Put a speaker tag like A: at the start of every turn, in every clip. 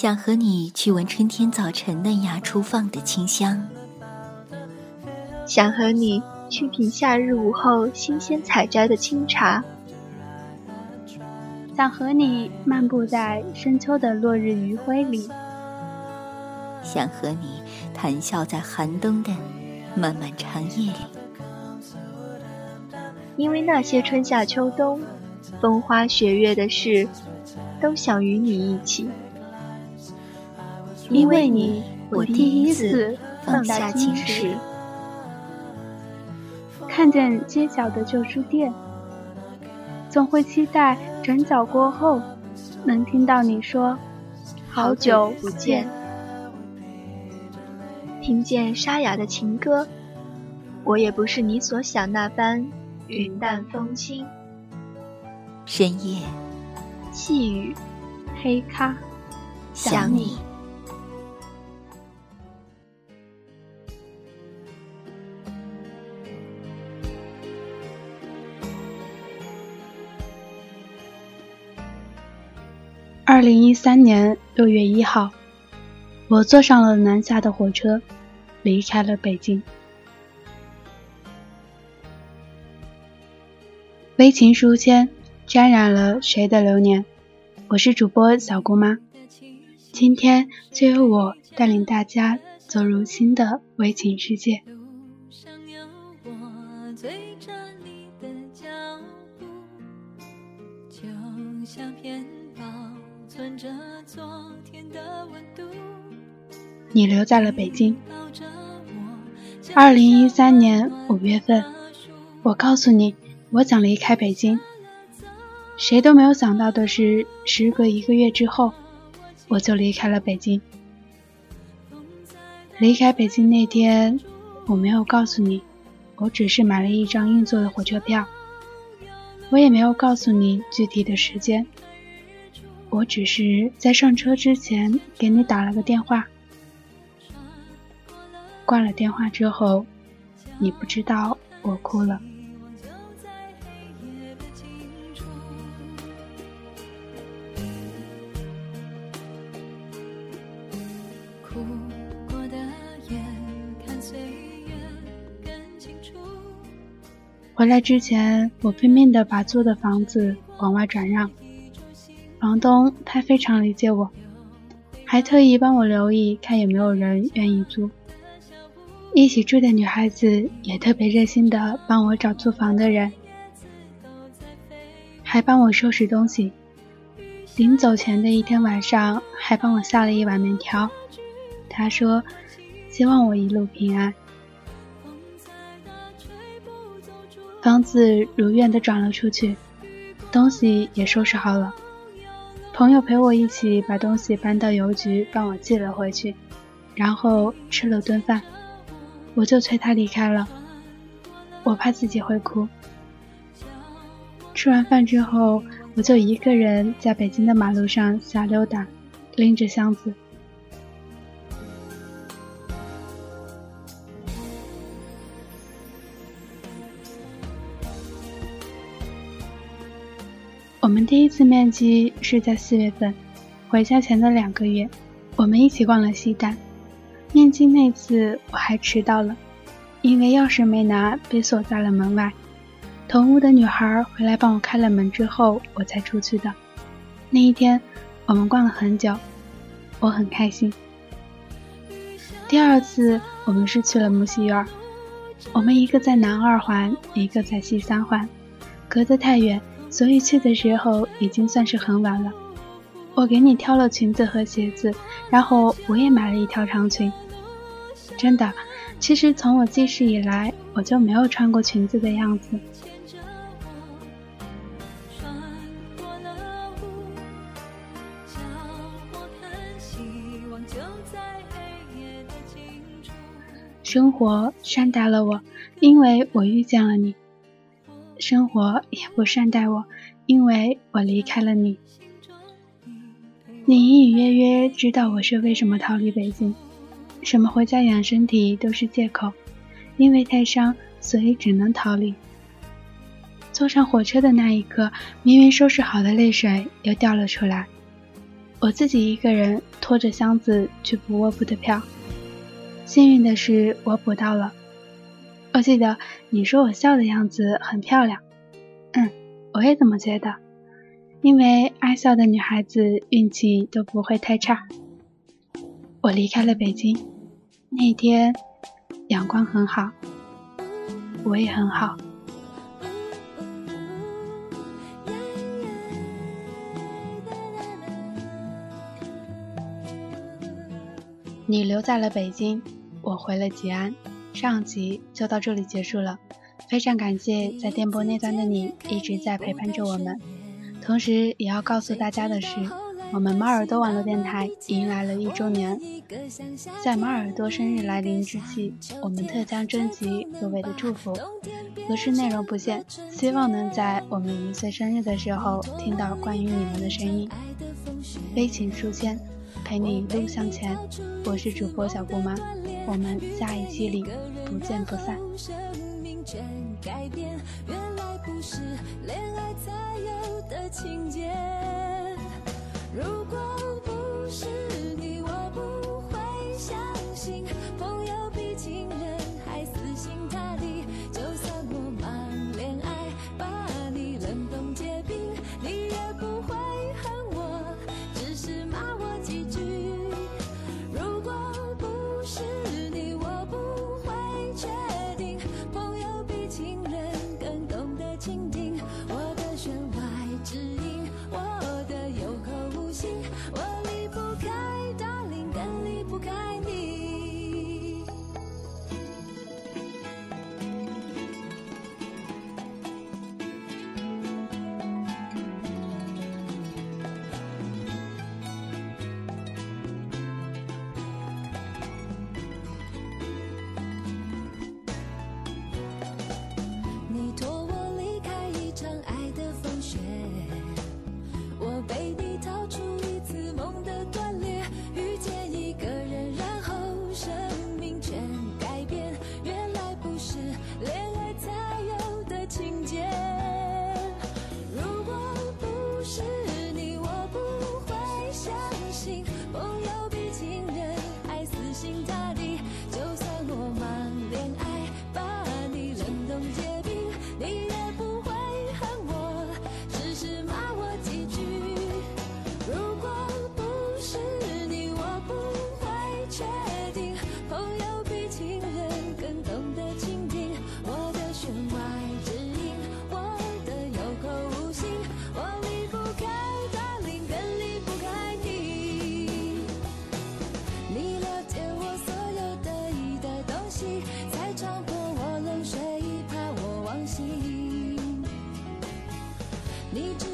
A: 想和你去闻春天早晨嫩芽初放的清香，
B: 想和你去品夏日午后新鲜采摘的清茶，
C: 想和你漫步在深秋的落日余晖里，
A: 想和你谈笑在寒冬的漫漫长夜里。
B: 因为那些春夏秋冬、风花雪月的事，都想与你一起。因为你，我第一次放下矜持。
C: 看见街角的旧书店，总会期待转角过后能听到你说“好久不见”。
B: 听见沙哑的情歌，我也不是你所想那般云淡风轻。
A: 深夜，
B: 细雨，
C: 黑咖，
A: 想你。
C: 二零一三年六月一号，我坐上了南下的火车，离开了北京。微情书签沾染了谁的流年？我是主播小姑妈，今天就由我带领大家走入新的微情世界。你留在了北京。二零一三年五月份，我告诉你，我想离开北京。谁都没有想到的是，时隔一个月之后，我就离开了北京。离开北京那天，我没有告诉你，我只是买了一张硬座的火车票。我也没有告诉你具体的时间。我只是在上车之前给你打了个电话，挂了电话之后，你不知道我哭了。回来之前，我拼命的把租的房子往外转让。房东他非常理解我，还特意帮我留意看有没有人愿意租。一起住的女孩子也特别热心的帮我找租房的人，还帮我收拾东西。临走前的一天晚上，还帮我下了一碗面条。他说，希望我一路平安。房子如愿的转了出去，东西也收拾好了。朋友陪我一起把东西搬到邮局，帮我寄了回去，然后吃了顿饭，我就催他离开了。我怕自己会哭。吃完饭之后，我就一个人在北京的马路上瞎溜达，拎着箱子。我们第一次面基是在四月份，回家前的两个月，我们一起逛了西单。面基那次我还迟到了，因为钥匙没拿，被锁在了门外。同屋的女孩回来帮我开了门之后，我才出去的。那一天，我们逛了很久，我很开心。第二次，我们是去了木樨园，我们一个在南二环，一个在西三环，隔得太远。所以去的时候已经算是很晚了。我给你挑了裙子和鞋子，然后我也买了一条长裙。真的，其实从我记事以来，我就没有穿过裙子的样子。生活善待了我，因为我遇见了你。生活也不善待我，因为我离开了你。你隐隐约约知道我是为什么逃离北京，什么回家养身体都是借口，因为太伤，所以只能逃离。坐上火车的那一刻，明明收拾好的泪水又掉了出来。
D: 我自己一个人拖着箱子去补卧铺的票。幸运的是，我补到了。我记得你说我笑的样子很漂亮。嗯，我也这么觉得。因为爱笑的女孩子运气都不会太差。我离开了北京，那天阳光很好，我也很好。你留在了北京，我回了吉安。上集就到这里结束了，非常感谢在电波那端的你一直在陪伴着我们。同时也要告诉大家的是，我们猫耳朵网络电台迎来了一周年。在猫耳朵生日来临之际，我们特将征集各位的祝福，格式内容不限，希望能在我们一岁生日的时候听到关于你们的声音。悲情书签，陪你一路向前。我是主播小姑妈，我们下一期里不见不散。全改变，原来不是恋爱才有的情节。如果你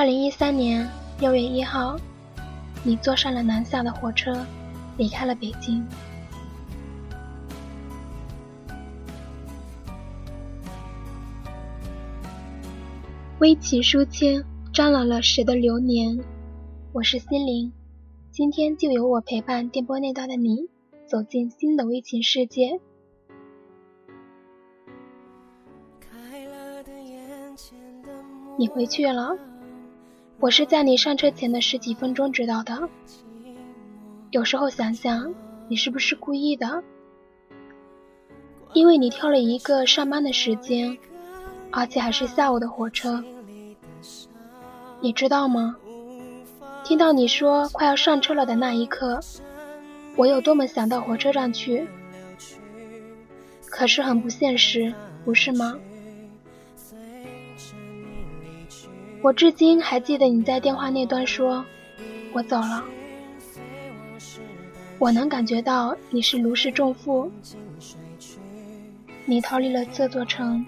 E: 二零一三年六月一号，你坐上了南下的火车，离开了北京。微情书签沾染了谁的流年？我是心灵，今天就由我陪伴电波那端的你，走进新的微情世界。你回去了，我是在你上车前的十几分钟知道的。有时候想想，你是不是故意的？因为你挑了一个上班的时间，而且还是下午的火车。你知道吗？听到你说快要上车了的那一刻，我有多么想到火车站去。可是很不现实，不是吗？我至今还记得你在电话那端说：“我走了。”我能感觉到你是如释重负，你逃离了这座城，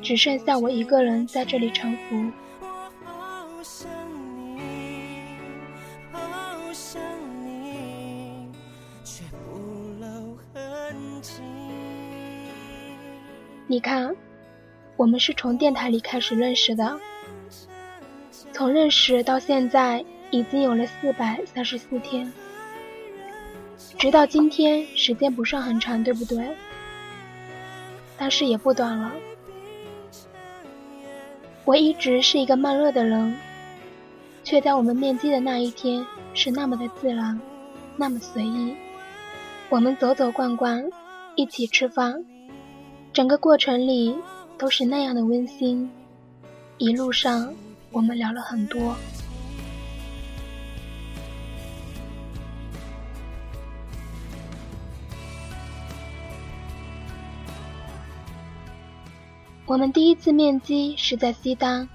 E: 只剩下我一个人在这里沉浮。你看，我们是从电台里开始认识的，从认识到现在已经有了四百三十四天，直到今天，时间不算很长，对不对？但是也不短了。我一直是一个慢热的人，却在我们面基的那一天是那么的自然，那么随意。我们走走逛逛，一起吃饭。整个过程里都是那样的温馨，一路上我们聊了很多。我们第一次面基是在西单，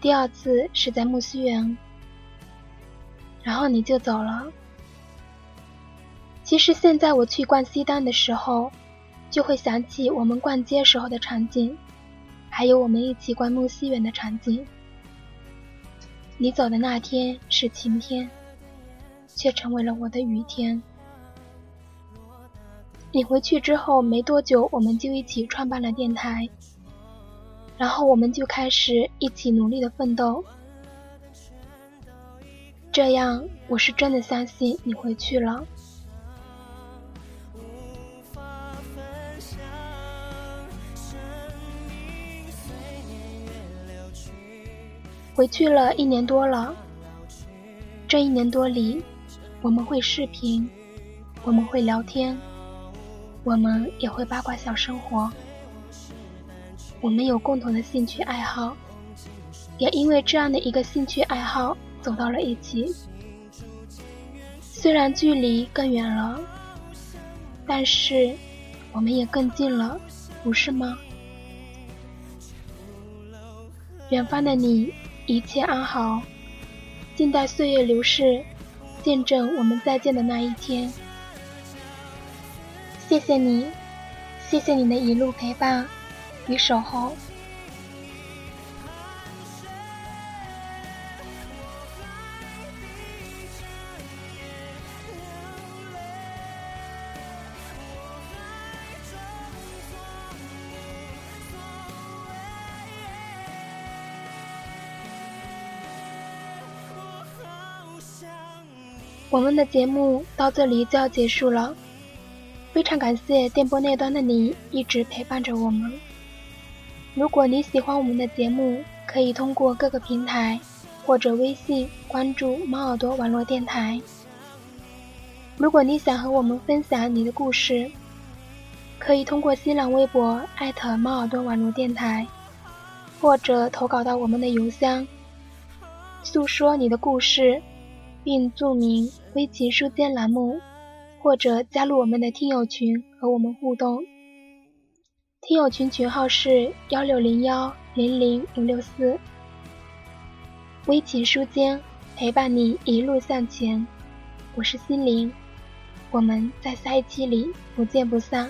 E: 第二次是在木樨园，然后你就走了。其实现在我去逛西单的时候。就会想起我们逛街时候的场景，还有我们一起逛木樨园的场景。你走的那天是晴天，却成为了我的雨天。你回去之后没多久，我们就一起创办了电台，然后我们就开始一起努力的奋斗。这样，我是真的相信你回去了。回去了一年多了，这一年多里，我们会视频，我们会聊天，我们也会八卦小生活，我们有共同的兴趣爱好，也因为这样的一个兴趣爱好走到了一起。虽然距离更远了，但是我们也更近了，不是吗？远方的你。一切安好，静待岁月流逝，见证我们再见的那一天。谢谢你，谢谢你的一路陪伴与守候。我们的节目到这里就要结束了，非常感谢电波那端的你一直陪伴着我们。如果你喜欢我们的节目，可以通过各个平台或者微信关注猫耳朵网络电台。如果你想和我们分享你的故事，可以通过新浪微博艾特猫耳朵网络电台，或者投稿到我们的邮箱，诉说你的故事。并注明“微情书间”栏目，或者加入我们的听友群和我们互动。听友群群号是幺六零幺零零五六四。微情书间陪伴你一路向前，我是心灵，我们在下一期里不见不散。